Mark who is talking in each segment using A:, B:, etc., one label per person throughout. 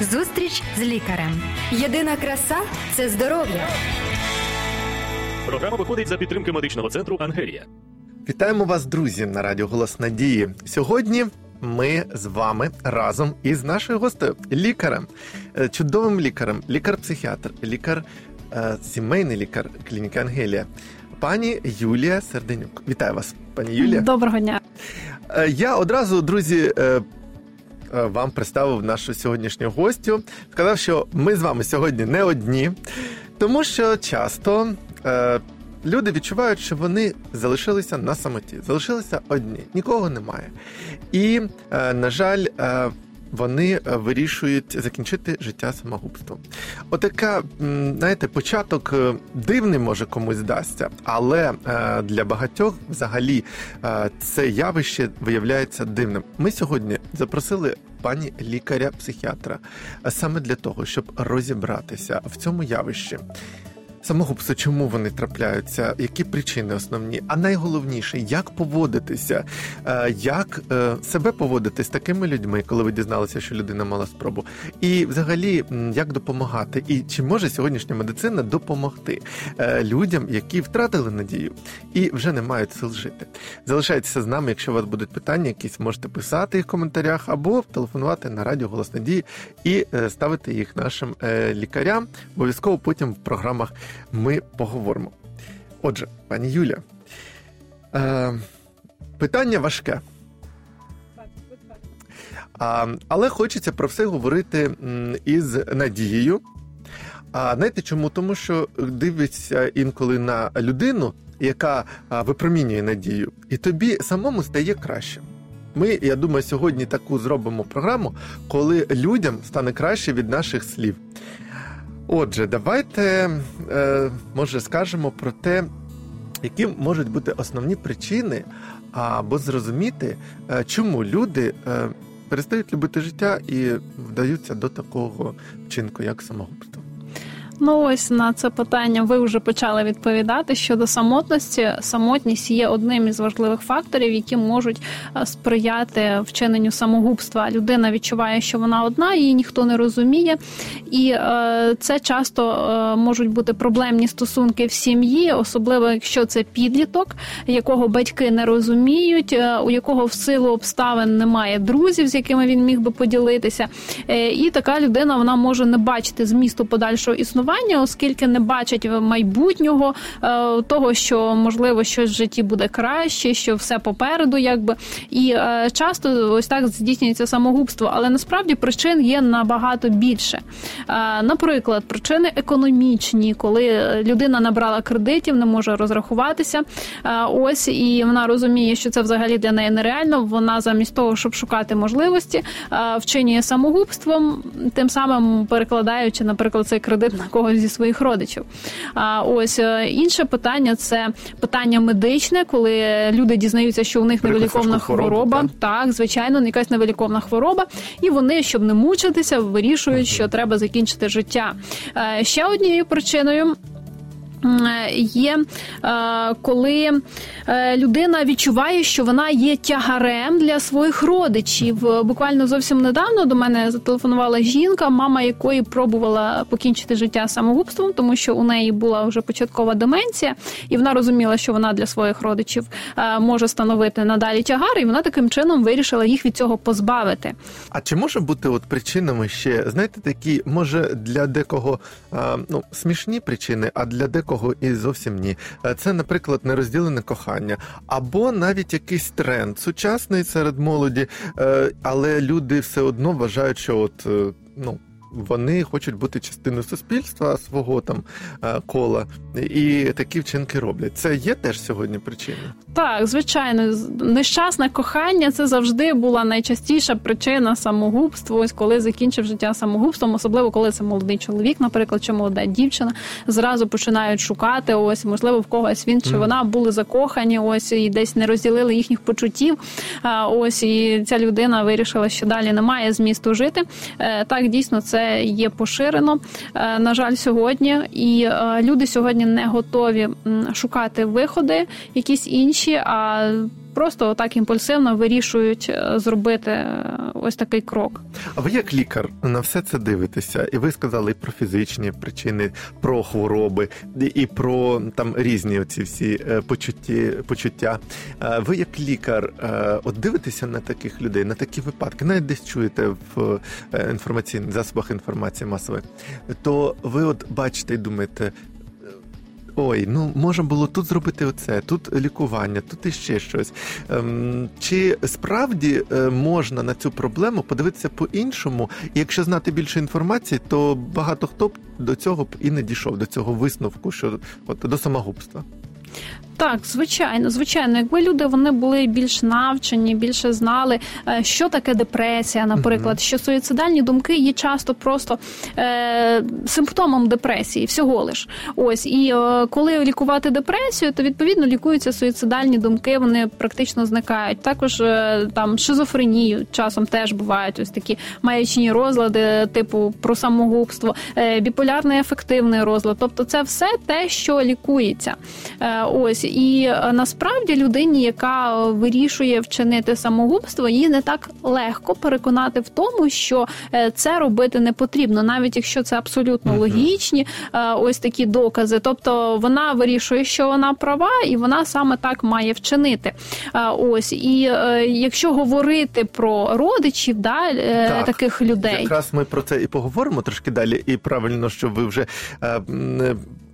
A: Зустріч з лікарем. Єдина краса це здоров'я.
B: Програма виходить за підтримки медичного центру Ангелія.
C: Вітаємо вас, друзі, на радіо Голос Надії. Сьогодні ми з вами разом із нашою гостею, лікарем, е, чудовим лікарем, лікар-психіатр, лікар, е, сімейний лікар клініки Ангелія, пані Юлія Серденюк. Вітаю вас, пані Юлія.
D: Доброго дня.
C: Е, Я одразу, друзі. Е, Вам представив нашу сьогоднішню гостю. Сказав, що ми з вами сьогодні не одні, тому що часто е, люди відчувають, що вони залишилися на самоті, залишилися одні, нікого немає. І, е, на жаль, е, вони е, вирішують закінчити життя самогубством. Отака, знаєте, початок е, дивний може комусь здасться, але е, для багатьох взагалі це явище виявляється дивним. Ми сьогодні запросили пані лікаря-психіатра саме для того, щоб розібратися в цьому явищі. Самогубство, чому вони трапляються, які причини основні, а найголовніше, як поводитися, е, як е, себе поводити з такими людьми, коли ви дізналися, що людина мала спробу, і взагалі як допомагати, і чи може сьогоднішня медицина допомогти е, людям, які втратили надію і вже не мають сил жити. Залишайтеся з нами, якщо у вас будуть питання, якісь можете писати їх в коментарях або телефонувати на радіо Голос Надії і ставити їх нашим лікарям. Обов'язково потім в програмах ми поговоримо. Отже, пані Юля, е, питання важке. А, але хочеться про все говорити із надією. А знаєте чому? Тому що дивишся інколи на людину, яка випромінює надію, і тобі самому стає краще. Ми, я думаю, сьогодні таку зробимо програму, коли людям стане краще від наших слів. Отже, давайте е, може скажемо про те, які можуть бути основні причини, або зрозуміти, е, чому люди е, перестають любити життя і вдаються до такого вчинку, як самогубство.
D: Ну ось на це питання ви вже почали відповідати щодо самотності. Самотність є одним із важливих факторів, які можуть е, сприяти вчиненню самогубства. Людина відчуває, що вона одна, її ніхто не розуміє, і е, це часто е, можуть бути проблемні стосунки в сім'ї, особливо якщо це підліток, якого батьки не розуміють, у якого в силу обставин немає друзів, з якими він міг би поділитися. І така людина вона може не бачити змісту подальшого існування оскільки не бачать майбутнього е, того, що можливо щось в житті буде краще, що все попереду, якби і е, часто ось так здійснюється самогубство, але насправді причин є набагато більше. Е, наприклад, причини економічні, коли людина набрала кредитів, не може розрахуватися. Ось і вона розуміє, що це взагалі для неї нереально. Вона замість того, щоб шукати можливості, вчинює самогубством, тим самим перекладаючи, наприклад, цей кредит на когось зі своїх родичів. А ось е, інше питання це питання медичне, коли люди дізнаються, що у них невеликовна хвороба. Так? так, звичайно, якась невиліковна хвороба, і вони, щоб не мучитися, вирішують, що треба закінчити життя. Е, ще однією причиною. Є коли е, людина відчуває, що вона є тягарем для своїх родичів. Буквально зовсім недавно до мене зателефонувала жінка, мама якої пробувала покінчити життя самогубством, тому що у неї була вже початкова деменція, і вона розуміла, що вона для своїх родичів е, може становити надалі тягар, і вона таким чином вирішила їх від цього позбавити.
C: А чи може бути от причинами ще знаєте, такі може для декого ну смішні причини, а для декого кого і зовсім ні. Е, це, наприклад, нерозділене кохання, або навіть якийсь тренд сучасний серед молоді, е, але люди все одно вважають, що от е, ну вони хочуть бути частиною суспільства свого там е, кола, і такі вчинки роблять. Це є теж сьогодні причиною?
D: Так, звичайно, нещасне кохання це завжди була найчастіша причина самогубства. Ось коли закінчив життя самогубством, особливо коли це молодий чоловік, наприклад, чи молода дівчина, зразу починають шукати. Ось можливо в когось він чи вона були закохані. Ось і десь не розділили їхніх почуттів. Ось і ця людина вирішила, що далі немає змісту жити. Е, так дійсно це це є поширено, е, на жаль, сьогодні. І е, люди сьогодні не готові шукати виходи, якісь інші. а просто так імпульсивно вирішують е, зробити е, ось такий крок.
C: А ви як лікар на все це дивитеся? І ви сказали про фізичні причини, про хвороби, і про там різні оці всі е, почутті, почуття. Ви як лікар, от дивитеся на таких людей, на такі випадки, навіть десь чуєте в інформаційних засобах інформації масової, то ви от бачите і думаєте. Ой, ну можна було тут зробити оце, тут лікування, тут іще щось. Ем, чи справді е, можна на цю проблему подивитися по-іншому? І якщо знати більше інформації, то багато хто б до цього б і не дійшов, до цього висновку, що от до самогубства.
D: Так, звичайно, звичайно, якби люди вони були більш навчені, більше знали, е, що таке депресія, наприклад,
C: Мгм.
D: що суїцидальні думки є часто просто е, симптомом депресії, всього лиш. Ось і е, коли лікувати депресію, то відповідно лікуються суїцидальні думки, вони практично зникають. Також е, там шизофренію часом теж бувають ось такі маячні розлади, типу про самогубство, е, біполярний ефективний розлад. Тобто, це все те, що лікується. Е, Ось і е, насправді людині, яка вирішує вчинити самогубство, її не так легко переконати в тому, що е, це робити не потрібно, навіть якщо це абсолютно логічні е, ось такі докази. Тобто вона вирішує, що вона права, і вона саме так має вчинити. Ось і якщо говорити про родичів, да
C: Так.
D: таких людей.
C: Якраз ми про це і поговоримо трошки далі. І правильно, що ви вже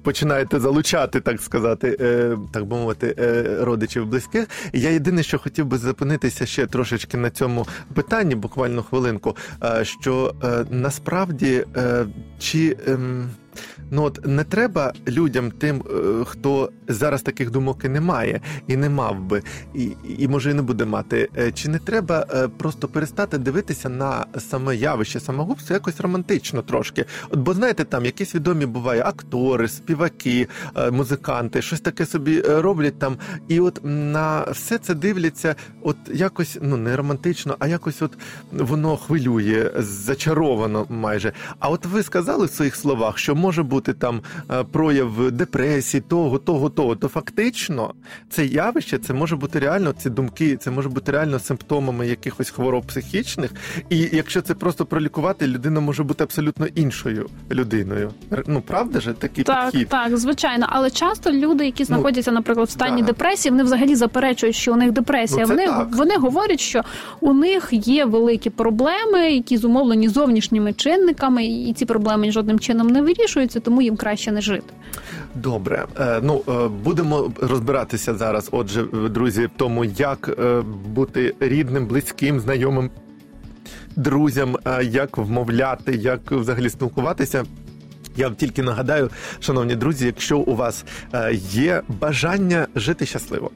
C: починаєте залучати, так сказати, е, так би мовити, е, родичів близьких. Я єдине, що хотів би зупинитися ще трошечки на цьому питанні, буквально хвилинку. е, що е, насправді е, чи. Ну от не треба людям, тим, е, хто зараз таких думок і не має, і не мав би, і, і може і не буде мати. е, Чи не треба е, просто перестати дивитися на саме явище самогубства якось романтично трошки? От бо знаєте, там якісь відомі буває актори, співаки, музиканти, щось таке собі роблять там, і от на все це дивляться, от якось ну не романтично, а якось от воно хвилює, зачаровано майже. А от ви сказали в своїх словах, що може бути там е, прояв депресії, того, того, того. То фактично це явище, це може бути реально ці думки, це може бути реально симптомами якихось хвороб психічних. І якщо це просто пролікувати, людина може бути абсолютно іншою людиною. Ну правда ж такий
D: Так,
C: підхід?
D: так, звичайно. Але часто люди, які знаходяться, наприклад, в стані
C: да.
D: депресії, вони взагалі заперечують, що у них депресія.
C: Ну,
D: вони,
C: так.
D: вони говорять, що у них є великі проблеми, які зумовлені зовнішніми чинниками, і ці проблеми жодним чином не вирішуються, тому їм краще не жити.
C: Добре, Е, ну е, будемо розбиратися зараз. Отже, е, друзі, тому, як бути рідним, близьким, знайомим друзям, як вмовляти, як взагалі спілкуватися. Я тільки нагадаю, шановні друзі, якщо у вас є бажання жити щасливо,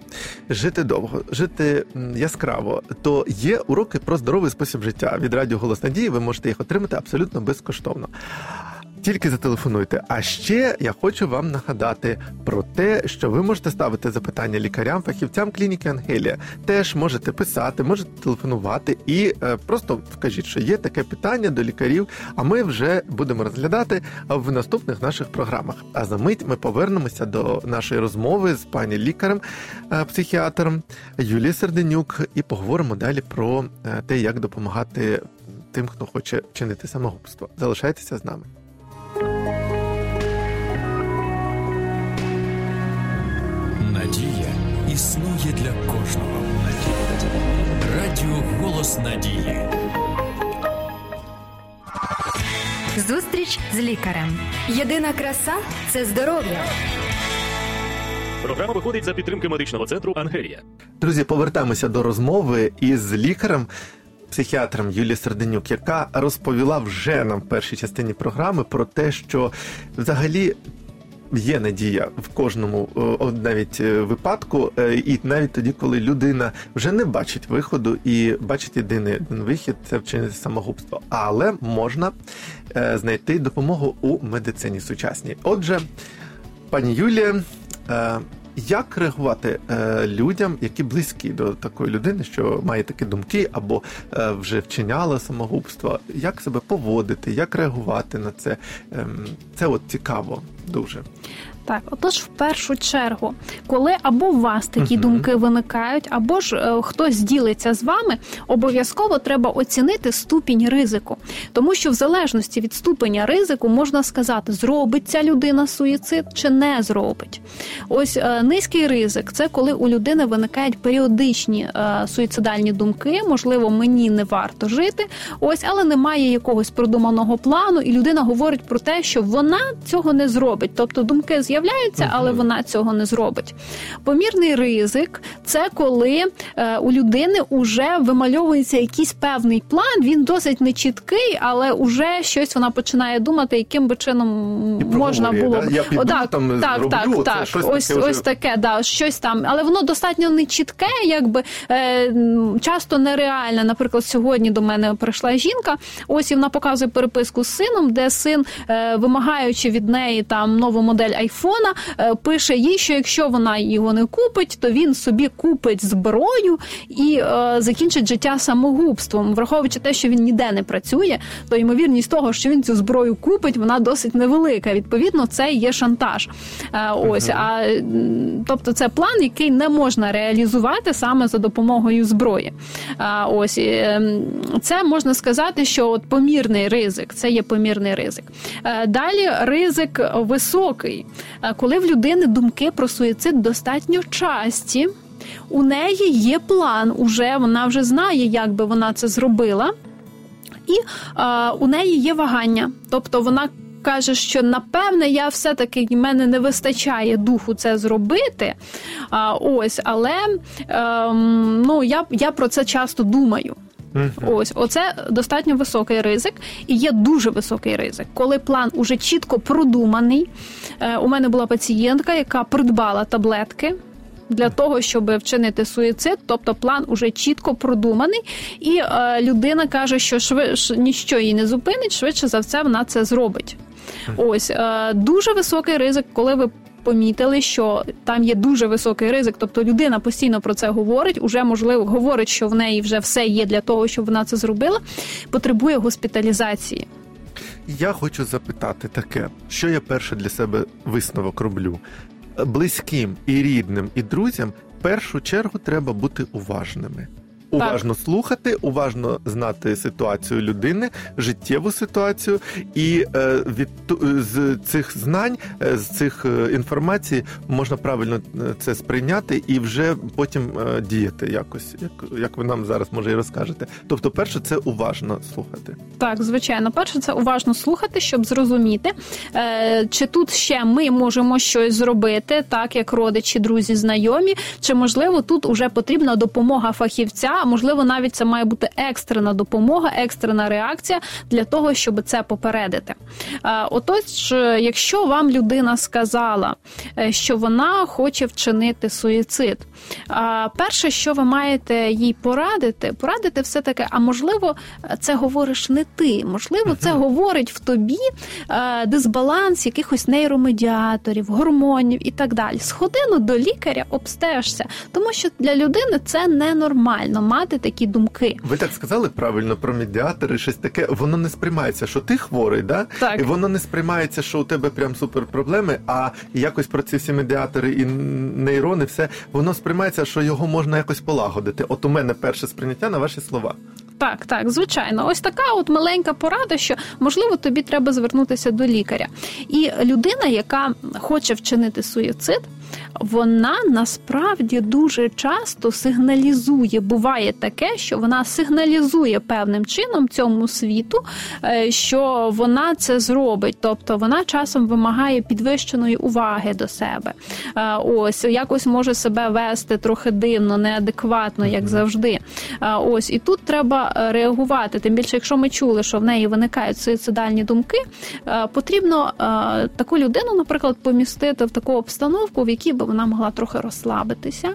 C: жити довго, жити яскраво, то є уроки про здоровий спосіб життя від Радіо Голос Надії. Ви можете їх отримати абсолютно безкоштовно. Тільки зателефонуйте. А ще я хочу вам нагадати про те, що ви можете ставити запитання лікарям, фахівцям клініки Ангелія. Теж можете писати, можете телефонувати і е, просто скажіть, що є таке питання до лікарів. А ми вже будемо розглядати в наступних наших програмах. А за мить ми повернемося до нашої розмови з пані лікарем, е, психіатром Юлією Серденюк, і поговоримо далі про е, те, як допомагати тим, хто хоче чинити самогубство. Залишайтеся з нами.
E: Існує для кожного. Радіо Голос Надії.
A: Зустріч з лікарем. Єдина краса це здоров'я.
B: Програма виходить за підтримки медичного центру Ангелія.
C: Друзі, повертаємося до розмови із лікарем. Психіатром Юлією Серденюк, яка розповіла вже нам в першій частині програми про те, що взагалі є надія в кожному о, навіть е, випадку, е, і навіть тоді, коли людина вже не бачить виходу і бачить єдиний вихід це вчинити самогубство. Але можна е, знайти допомогу у медицині сучасній. Отже, пані Юлія. е, Як реагувати е, людям, які близькі до такої людини, що має такі думки або е, вже вчиняла самогубство? Як себе поводити, як реагувати на це? Ем, це от цікаво дуже.
D: Так, отож, в першу чергу, коли або у вас такі uh думки виникають, або ж е, хтось ділиться з вами, обов'язково треба оцінити ступінь ризику, тому що в залежності від ступеня ризику можна сказати, зробить ця людина суїцид чи не зробить. Ось е, низький ризик це коли у людини виникають періодичні е, суїцидальні думки, можливо, мені не варто жити. Ось, але немає якогось продуманого плану, і людина говорить про те, що вона цього не зробить. Тобто думки з'являються, але вона цього не зробить. Помірний ризик це коли е, у людини вже вимальовується якийсь певний план. Він досить нечіткий, але вже щось вона починає думати, яким би чином можна було
C: да? Я піду,
D: так,
C: там,
D: так,
C: зроблю,
D: так, так.
C: щось
D: ось
C: таке
D: ось
C: вже...
D: таке, да, щось там, але воно достатньо нечітке, якби е, часто нереальне. Наприклад, сьогодні до мене прийшла жінка. Ось і вона показує переписку з сином, де син, е, вимагаючи від неї там нову модель айфона, е, пише їй, що якщо вона його не купить, то він собі купить зброю і е, закінчить життя самогубством, враховуючи те, що він ніде не працює, то ймовірність того, що він цю зброю купить, вона досить невелика. Відповідно, це є шантаж. Е, ось а тобто, це план, який не можна реалізувати саме за допомогою зброї. Ось ем, це можна сказати, що от помірний ризик, це є помірний ризик. Далі ризик високий, коли в людини думки про суїцид достатньо часті. У неї є план, уже вона вже знає, як би вона це зробила, і а, у неї є вагання. Тобто вона каже, що напевне я все-таки в мене не вистачає духу це зробити. А, Ось, але ем, ну, я, я про це часто думаю. Uh-huh. Ось, оце достатньо високий ризик, і є дуже високий ризик, коли план уже чітко продуманий. Е, у мене була пацієнтка, яка придбала таблетки для того, щоб вчинити суїцид, тобто план уже чітко продуманий, і е, людина каже, що швидше ніщо її не зупинить, швидше за все вона це зробить. Ось е, дуже високий ризик, коли ви. Помітили, що там є дуже високий ризик, тобто людина постійно про це говорить, уже можливо говорить, що в неї вже все є для того, щоб вона це зробила. Потребує госпіталізації.
C: Я хочу запитати таке, що я перше для себе висновок роблю близьким і рідним, і друзям в першу чергу треба бути уважними. Уважно так. слухати, уважно знати ситуацію людини, життєву ситуацію, і е, від з цих знань, е, з цих е, інформацій можна правильно е, це сприйняти і вже потім е, діяти якось, як як ви нам зараз може і розкажете. Тобто, перше, це уважно слухати.
D: Так, звичайно, перше це уважно слухати, щоб зрозуміти, е, чи тут ще ми можемо щось зробити, так як родичі, друзі, знайомі, чи можливо тут уже потрібна допомога фахівця а можливо, навіть це має бути екстрена допомога, екстрена реакція для того, щоб це попередити. Отож, якщо вам людина сказала, е, що вона хоче вчинити суїцид, перше, що ви маєте їй порадити, порадити все таки, а можливо, це говориш не ти, можливо, це говорить в тобі е, дисбаланс якихось нейромедіаторів, гормонів і так далі. Сходи ну, до лікаря, обстежся, тому що для людини це ненормально мати такі думки.
C: Ви так сказали правильно про медіатори, щось таке. Воно не сприймається, що ти хворий, да?
D: Так.
C: і воно не сприймається, що у тебе прям супер проблеми. А якось про ці всі медіатори і нейрони, все воно сприймається, що його можна якось полагодити. От у мене перше сприйняття на ваші слова.
D: Так, так, звичайно, ось така от маленька порада, що можливо тобі треба звернутися до лікаря. І людина, яка хоче вчинити суїцид, вона насправді дуже часто сигналізує. Буває таке, що вона сигналізує певним чином цьому світу, е, що вона це зробить. Тобто вона часом вимагає підвищеної уваги до себе. Е, ось якось може себе вести трохи дивно, неадекватно, як завжди. Е, ось і тут треба реагувати. Тим більше, якщо ми чули, що в неї виникають суїцидальні думки, потрібно таку людину, наприклад, помістити в таку обстановку, в якій би вона могла трохи розслабитися.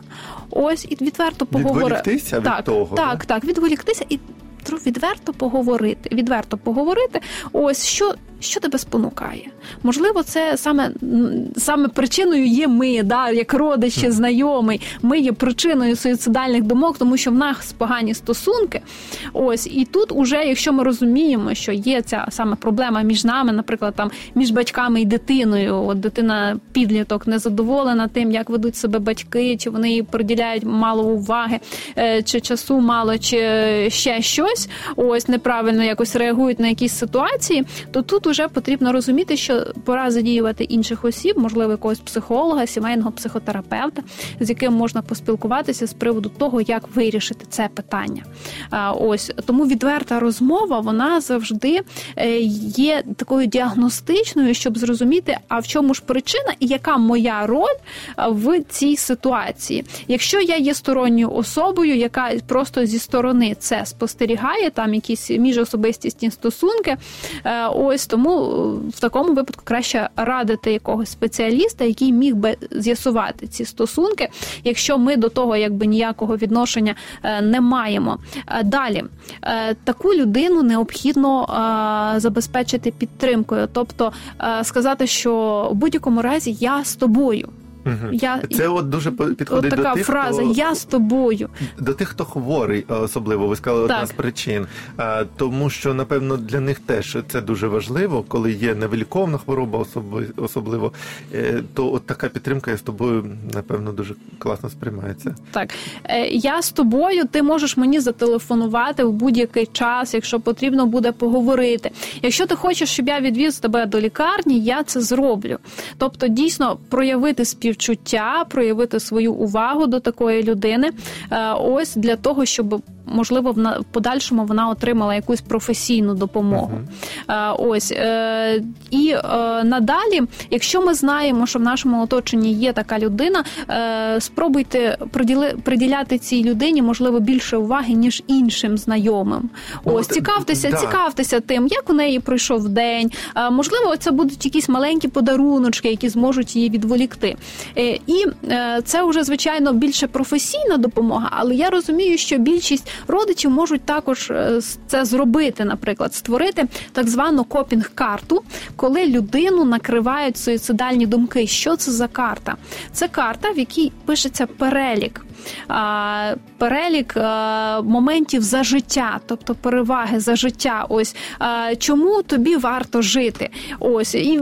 D: Ось і відверто поговорити.
C: Відволіктися
D: так,
C: від того.
D: Так, так, відволіктися і відверто поговорити. Відверто поговорити. Ось що що тебе спонукає. Можливо, це саме саме причиною є ми, да, як родичі, знайомий. Ми є причиною суїцидальних думок, тому що в нас погані стосунки. Ось і тут, уже, якщо ми розуміємо, що є ця саме проблема між нами, наприклад, там між батьками і дитиною, от дитина підліток незадоволена тим, як ведуть себе батьки, чи вони їй приділяють мало уваги, е, чи часу мало, чи ще щось. Ось неправильно якось реагують на якісь ситуації, то тут уже потрібно розуміти, що пора задіювати інших осіб, можливо, якогось психолога, сімейного психотерапевта, з яким можна поспілкуватися з приводу того, як вирішити це питання. Ось тому відверта розмова вона завжди е, є такою діагностичною, щоб зрозуміти, а в чому ж причина і яка моя роль в цій ситуації. Якщо я є сторонньою особою, яка просто зі сторони це спостерігає, там якісь міжособистісні стосунки, е, ось тому в такому випадку краще радити якогось спеціаліста, який міг би з'ясувати ці стосунки, якщо ми до того якби ніякого відношення е, не маємо. Е, далі таку людину необхідно забезпечити підтримкою, тобто сказати, що в будь-якому разі я з тобою.
C: Угу. Я це от дуже підходить от
D: така
C: до тих,
D: фраза.
C: Хто...
D: Я з тобою
C: до тих, хто хворий, особливо ви сказали одна з причин, тому що напевно для них теж це дуже важливо, коли є невиліковна хвороба, особливо е, то от така підтримка я з тобою напевно дуже класно сприймається.
D: Так е, я з тобою, ти можеш мені зателефонувати в будь-який час, якщо потрібно буде поговорити. Якщо ти хочеш, щоб я відвіз тебе до лікарні, я це зроблю. Тобто, дійсно проявити спів співчуття, проявити свою увагу до такої людини. Е, ось для того, щоб можливо в подальшому вона отримала якусь професійну допомогу. Uh-huh. Ось е, і е, надалі, якщо ми знаємо, що в нашому оточенні є така людина, спробуйте приділяти цій людині можливо більше уваги ніж іншим знайомим. Ну, Ось цікавтеся, да. цікавтеся тим, як у неї пройшов день. Можливо, це будуть якісь маленькі подаруночки, які зможуть її відволікти. І це вже звичайно більше професійна допомога, але я розумію, що більшість родичі можуть також е, це зробити, наприклад, створити так звану копінг-карту, коли людину накривають суїцидальні думки. Що це за карта? Це карта, в якій пишеться перелік перелік моментів за життя, тобто переваги за життя. Ось чому тобі варто жити? Ось і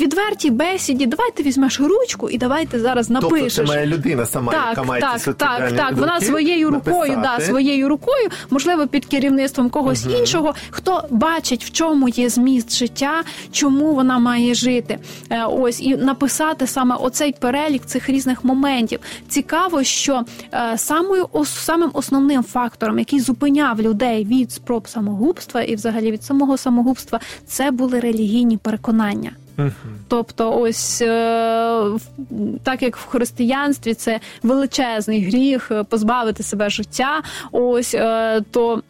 D: відвертій бесіді. Давайте візьмеш ручку і давайте зараз напишеш.
C: Тобто це має людина сама,
D: так,
C: яка має
D: так,
C: ці
D: так, так. Вона своєю рукою, да, своєю рукою, можливо, під керівництвом когось угу. іншого, хто бачить, в чому є зміст життя, чому вона має жити. Е, ось і написати саме оцей перелік цих різних моментів. Цікаво, що е, самою самим основним фактором, який зупиняв людей від спроб самогубства і, взагалі, від самого самогубства, це були релігійні переконання. Тобто, ось е, так як в християнстві це величезний гріх е, позбавити себе життя, ось е, то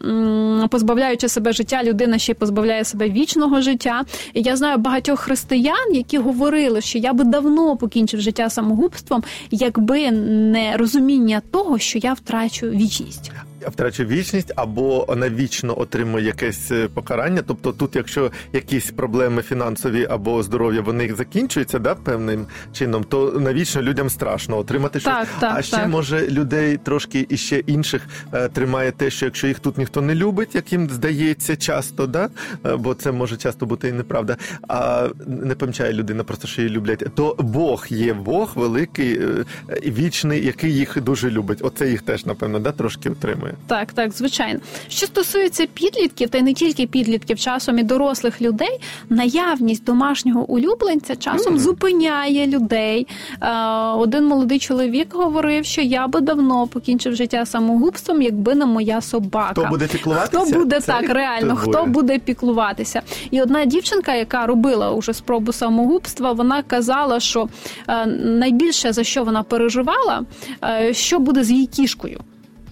D: позбавляючи себе життя, людина ще й позбавляє себе вічного життя. І я знаю багатьох християн, які говорили, що я би давно покінчив життя самогубством, якби не розуміння того, що я втрачу вічність
C: втраче вічність або навічно отримує якесь е, покарання. Тобто, тут, якщо якісь проблеми фінансові або здоров'я вони закінчуються, да, певним чином, то навічно людям страшно отримати щось.
D: Так, так,
C: а ще
D: так.
C: може людей трошки і ще інших е, тримає те, що якщо їх тут ніхто не любить, як їм здається, часто, да, е, бо це може часто бути і неправда. А не помічає людина, просто що її люблять. То Бог є Бог великий, вічний, який їх дуже любить. Оце їх теж напевно да трошки отримує.
D: Так, так, звичайно. Що стосується підлітків, та й не тільки підлітків, часом і дорослих людей, наявність домашнього улюбленця часом mm. зупиняє людей. Один молодий чоловік говорив, що я би давно покінчив життя самогубством, якби не моя собака.
C: Хто буде піклуватися?
D: Хто буде Це так, реально, хто буде піклуватися? І одна дівчинка, яка робила уже спробу самогубства, вона казала, що найбільше за що вона переживала, що буде з її кішкою.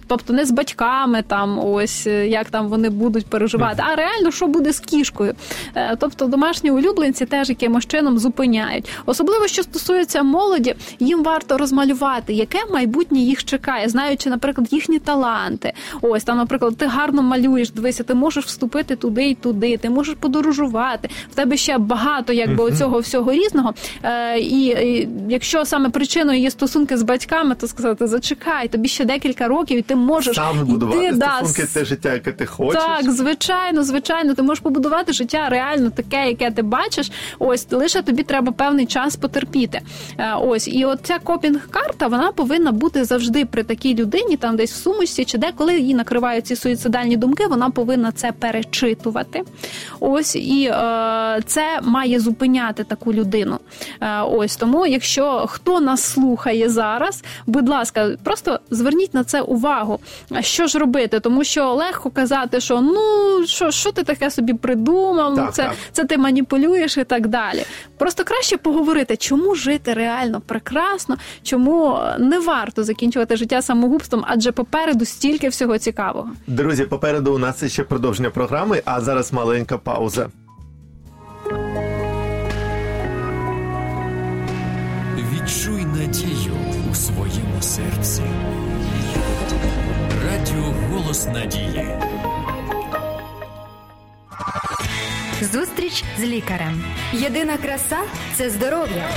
D: Тобто не з батьками, там ось е, як там вони будуть переживати, а реально що буде з кішкою. Е, Тобто домашні улюбленці теж якимось чином зупиняють. Особливо що стосується молоді, їм варто розмалювати, яке майбутнє їх чекає, знаючи, наприклад, їхні таланти. Ось там, наприклад, ти гарно малюєш, дивися, ти можеш вступити туди і туди, ти можеш подорожувати. В тебе ще багато якби оцього всього різного. Е, і, і якщо саме причиною є стосунки з батьками, то сказати зачекай, тобі ще декілька років, і ти можеш
C: Сам будувати
D: йти, да,
C: те життя, яке ти хочеш.
D: так, звичайно, звичайно, ти можеш побудувати життя реально таке, яке ти бачиш. Ось лише тобі треба певний час потерпіти. Е, Ось і от ця копінг-карта вона повинна бути завжди при такій людині, там десь в сумочці, чи де, коли її накривають ці суїцидальні думки, вона повинна це перечитувати. Ось і е, це має зупиняти таку людину. Е, ось тому, якщо хто нас слухає зараз, будь ласка, просто зверніть на це увагу. А Що ж робити? Тому що легко казати, що ну що, що ти таке собі придумав, ну
C: Так,
D: це,
C: так.
D: це ти маніпулюєш і так далі. Просто краще поговорити, чому жити реально прекрасно, чому не варто закінчувати життя самогубством, адже попереду стільки всього цікавого.
C: Друзі, попереду у нас ще продовження програми, а зараз маленька пауза.
E: Голос Надії.
A: Зустріч з лікарем. Єдина краса це здоров'я.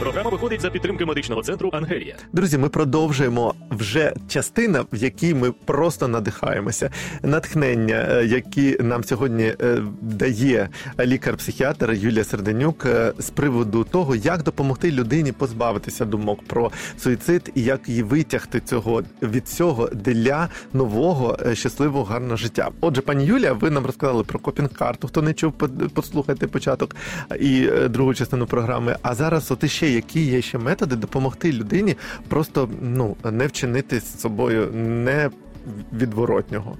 B: Програма виходить за підтримки медичного центру Ангелія.
C: Друзі, ми продовжуємо вже частина, в якій ми просто надихаємося. Натхнення, е, які нам сьогодні е, дає лікар-психіатр Юлія Серденюк е, з приводу того, як допомогти людині позбавитися думок про суїцид і як її витягти цього від цього для нового щасливого гарного життя. Отже, пані Юлія, ви нам розказали про копінг-карту. Хто не чув, по- послухайте початок і другу частину програми. А зараз, от іще які є ще методи допомогти людині просто ну не вчинити з собою не відворотнього.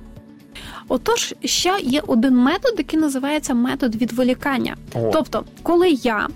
D: Отож, ще є один метод, який називається метод відволікання.
C: О.
D: Тобто, коли я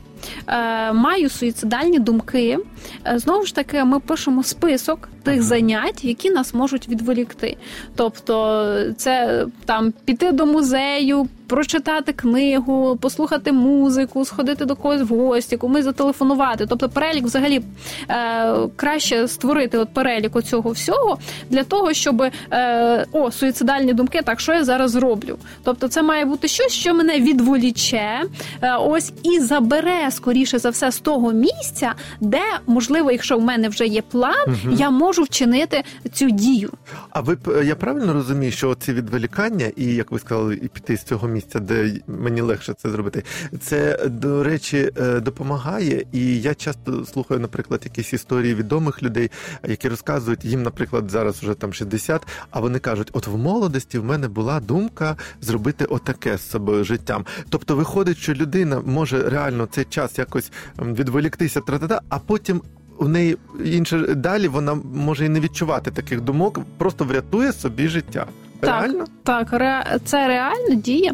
D: е, маю суїцидальні думки, е, знову ж таки, ми пишемо список тих занять, які нас можуть відволікти. Тобто, це там піти до музею, прочитати книгу, послухати музику, сходити до когось в гості, комусь зателефонувати. Тобто, перелік взагалі е, краще створити от перелік цього всього для того, щоб е, о, суїцидальні думки, так що я зараз роблю. Тобто, це має бути щось, що мене відволіче, е, ось і забере скоріше за все з того місця, де можливо, якщо в мене вже є план, я можу вчинити цю дію.
C: А ви я правильно розумію, що ці відволікання, і як ви сказали, і піти з цього місця, де мені легше це зробити, це до речі е, допомагає. І я часто слухаю, наприклад, якісь історії відомих людей, які розказують їм, наприклад, зараз вже там 60, а вони кажуть: от в молодості в мене була думка зробити отаке з собою життям. Тобто, виходить, що людина може реально цей час якось відволіктися, тра-та-та, а потім. У неї інше далі вона може і не відчувати таких думок, просто врятує собі життя. Реально?
D: Так, так, ре- це реально діє.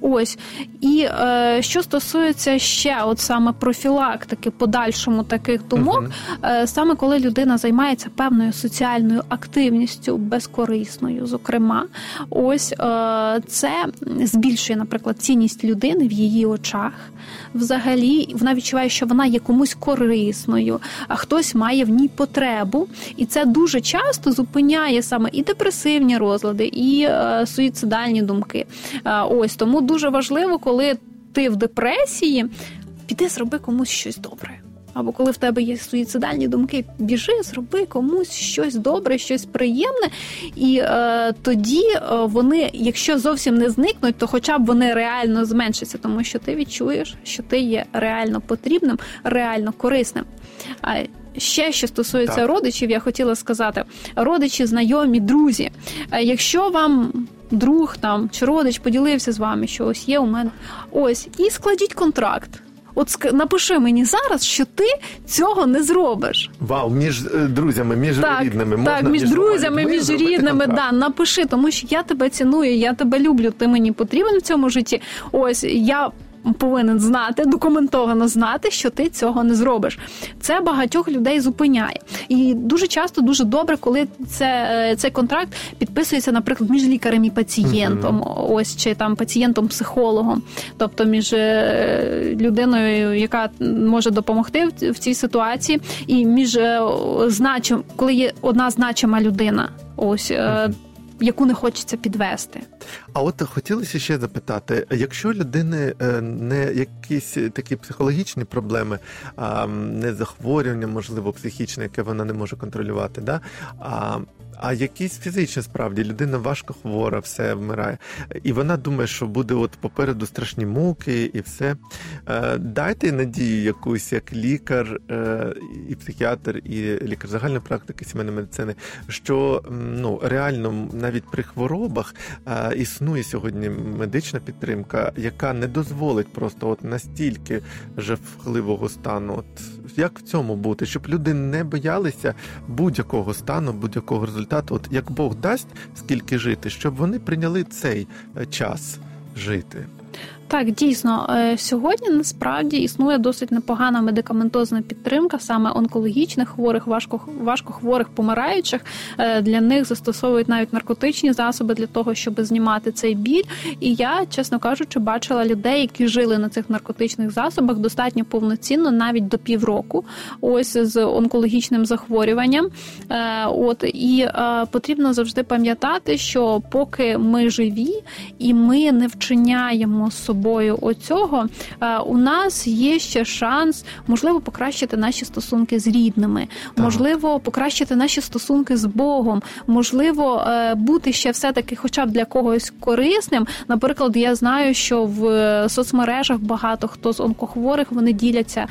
D: Ось. І е, що стосується ще от саме профілактики подальшому таких думок, е, саме коли людина займається певною соціальною активністю, безкорисною, зокрема, ось е, це збільшує, наприклад, цінність людини в її очах. Взагалі, вона відчуває, що вона є комусь корисною, а хтось має в ній потребу, і це дуже часто зупиняє саме і депресивні розлади, і е, суїцидальні думки. Е, ось тому дуже важливо, коли ти в депресії, піди зроби комусь щось добре. Або коли в тебе є суїцидальні думки, біжи, зроби комусь щось добре, щось приємне, і е, тоді е, вони, якщо зовсім не зникнуть, то хоча б вони реально зменшаться, тому що ти відчуєш, що ти є реально потрібним, реально корисним. Ще що стосується
C: Так.
D: родичів, я хотіла сказати: родичі, знайомі, друзі. Е, Якщо вам друг там чи родич поділився з вами, що ось є у мене, ось і складіть контракт. От напиши мені зараз, що ти цього не зробиш.
C: Вау, між е, друзями, між
D: Так,
C: рідними
D: так,
C: можна
D: між друзями, між рідними, да, напиши, тому що я тебе ціную, я тебе люблю, ти мені потрібен в цьому житті. Ось я повинен знати, документовано знати, що ти цього не зробиш. Це багатьох людей зупиняє. І дуже часто дуже добре, коли це, е, цей контракт підписується, наприклад, між лікарем і пацієнтом, mm-hmm. ось чи там пацієнтом-психологом, тобто між е, людиною, яка може допомогти в цій ситуації, і між е, значим, коли є одна значима людина, ось. Яку не хочеться підвести.
C: А от хотілося ще запитати: якщо людини е, не якісь такі психологічні проблеми, не захворювання, можливо, психічне, яке вона не може контролювати, да? а а якісь фізичні справді людина важко хвора, все вмирає, і вона думає, що буде от попереду страшні муки і все. Е, дайте надію якусь як лікар е, і психіатр, і лікар загальної практики сімейної медицини, що ну реально навіть при хворобах е, існує сьогодні медична підтримка, яка не дозволить просто от настільки жахливого стану. От як в цьому бути, щоб люди не боялися будь-якого стану, будь-якого результату, от як Бог дасть скільки жити, щоб вони прийняли цей е, час жити.
D: Так, дійсно, е, сьогодні насправді існує досить непогана медикаментозна підтримка саме онкологічних хворих, важко важкохворих, помираючих. Е, для них застосовують навіть наркотичні засоби для того, щоб знімати цей біль. І я, чесно кажучи, бачила людей, які жили на цих наркотичних засобах достатньо повноцінно, навіть до півроку, ось з онкологічним захворюванням. Е, от і потрібно завжди пам'ятати, що поки ми живі і ми не вчиняємо собою собою оцього, е, у нас є ще шанс, можливо, покращити наші стосунки з рідними, так. можливо, покращити наші стосунки з Богом, можливо, е, бути ще все-таки, хоча б для когось корисним. Наприклад, я знаю, що в е, соцмережах багато хто з онкохворих вони діляться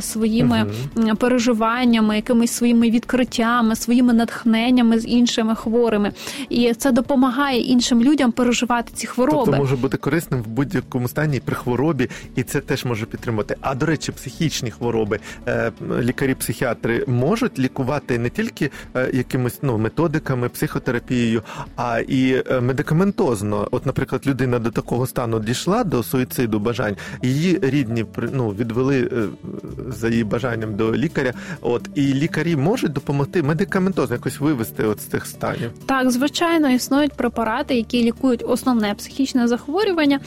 D: своїми угу. переживаннями, якимись своїми відкриттями, своїми натхненнями з іншими хворими, і це допомагає іншим людям переживати ці хвороби.
C: Тобто може бути корисним в будь-якому стані при хворобі, і це теж може підтримати. А до речі, психічні хвороби е, лікарі-психіатри можуть лікувати не тільки е, якимись ну методиками, психотерапією, а і е, медикаментозно. От, наприклад, людина до такого стану дійшла до суїциду бажань, її рідні ну, відвели за її бажанням до лікаря. От і лікарі можуть допомогти медикаментозно якось вивести от з цих станів.
D: Так, звичайно, існують препарати, які лікують основне психічне захворювання,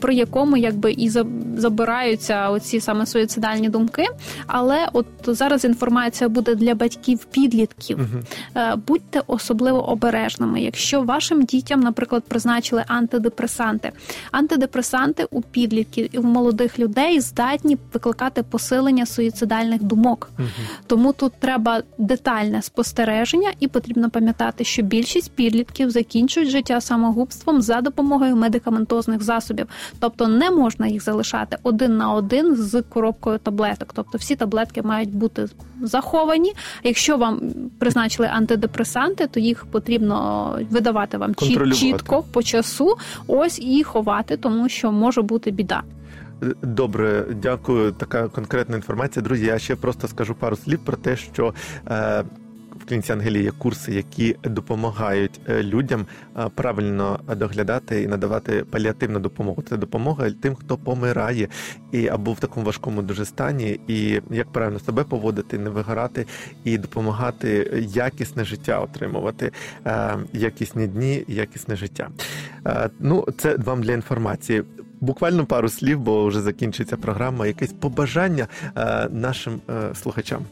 D: при якому якби і забираються оці саме суїцидальні думки. Але от зараз інформація буде для батьків підлітків. uh Будьте особливо обережними. Якщо вашим дітям, наприклад, призначили антидепресанти, антидепресанти у підлітків і у молодих людей здатні викликати посилення суїцидальних думок. uh Тому тут треба детальне спостереження, і потрібно пам'ятати, що більшість підлітків закінчують життя самогубством за допомогою медикаментозних засобів. Тобто не можна їх залишати один на один з коробкою таблеток. Тобто всі таблетки мають бути заховані. Якщо вам призначили антидепресанти, то їх потрібно видавати вам чітко по часу, ось і ховати, тому що може бути біда.
C: Добре, дякую. Така конкретна інформація. Друзі, я ще просто скажу пару слів про те, що е, в клініці Ангелії є курси, які допомагають е, людям е, правильно доглядати і надавати паліативну допомогу. Це допомога тим, хто помирає і або в такому важкому дуже стані, і як правильно себе поводити, не вигорати і допомагати якісне життя отримувати, е, якісні дні, якісне життя. Ну, це вам для інформації. Буквально пару слів, бо вже закінчується програма. Якесь побажання нашим слухачам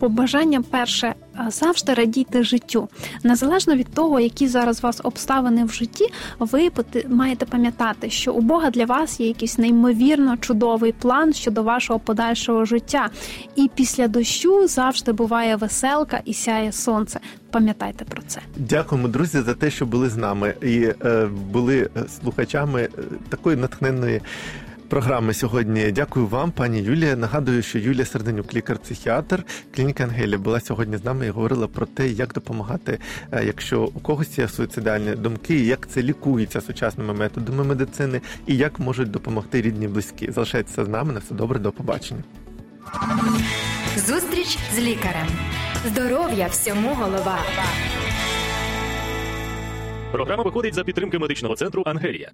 D: побажання перше завжди радійте життю. Незалежно від того, які зараз у вас обставини в житті, ви маєте пам'ятати, що у Бога для вас є якийсь неймовірно чудовий план щодо вашого подальшого життя. І після дощу завжди буває веселка і сяє сонце. Пам'ятайте про це.
C: Дякуємо, друзі, за те, що були з нами і е, були е, слухачами е, такої натхненної програми сьогодні. Дякую вам, пані Юлія. Нагадую, що Юлія Серденюк, лікар-психіатр клініки Ангелія, була сьогодні з нами і говорила про те, як допомагати, е, якщо у когось є суїцидальні думки, як це лікується сучасними методами медицини і як можуть допомогти рідні близькі. Залишайтеся з нами на все добре, до побачення.
A: Зустріч з лікарем. Здоров'я всьому голова.
B: Програма виходить за підтримки медичного центру Ангелія.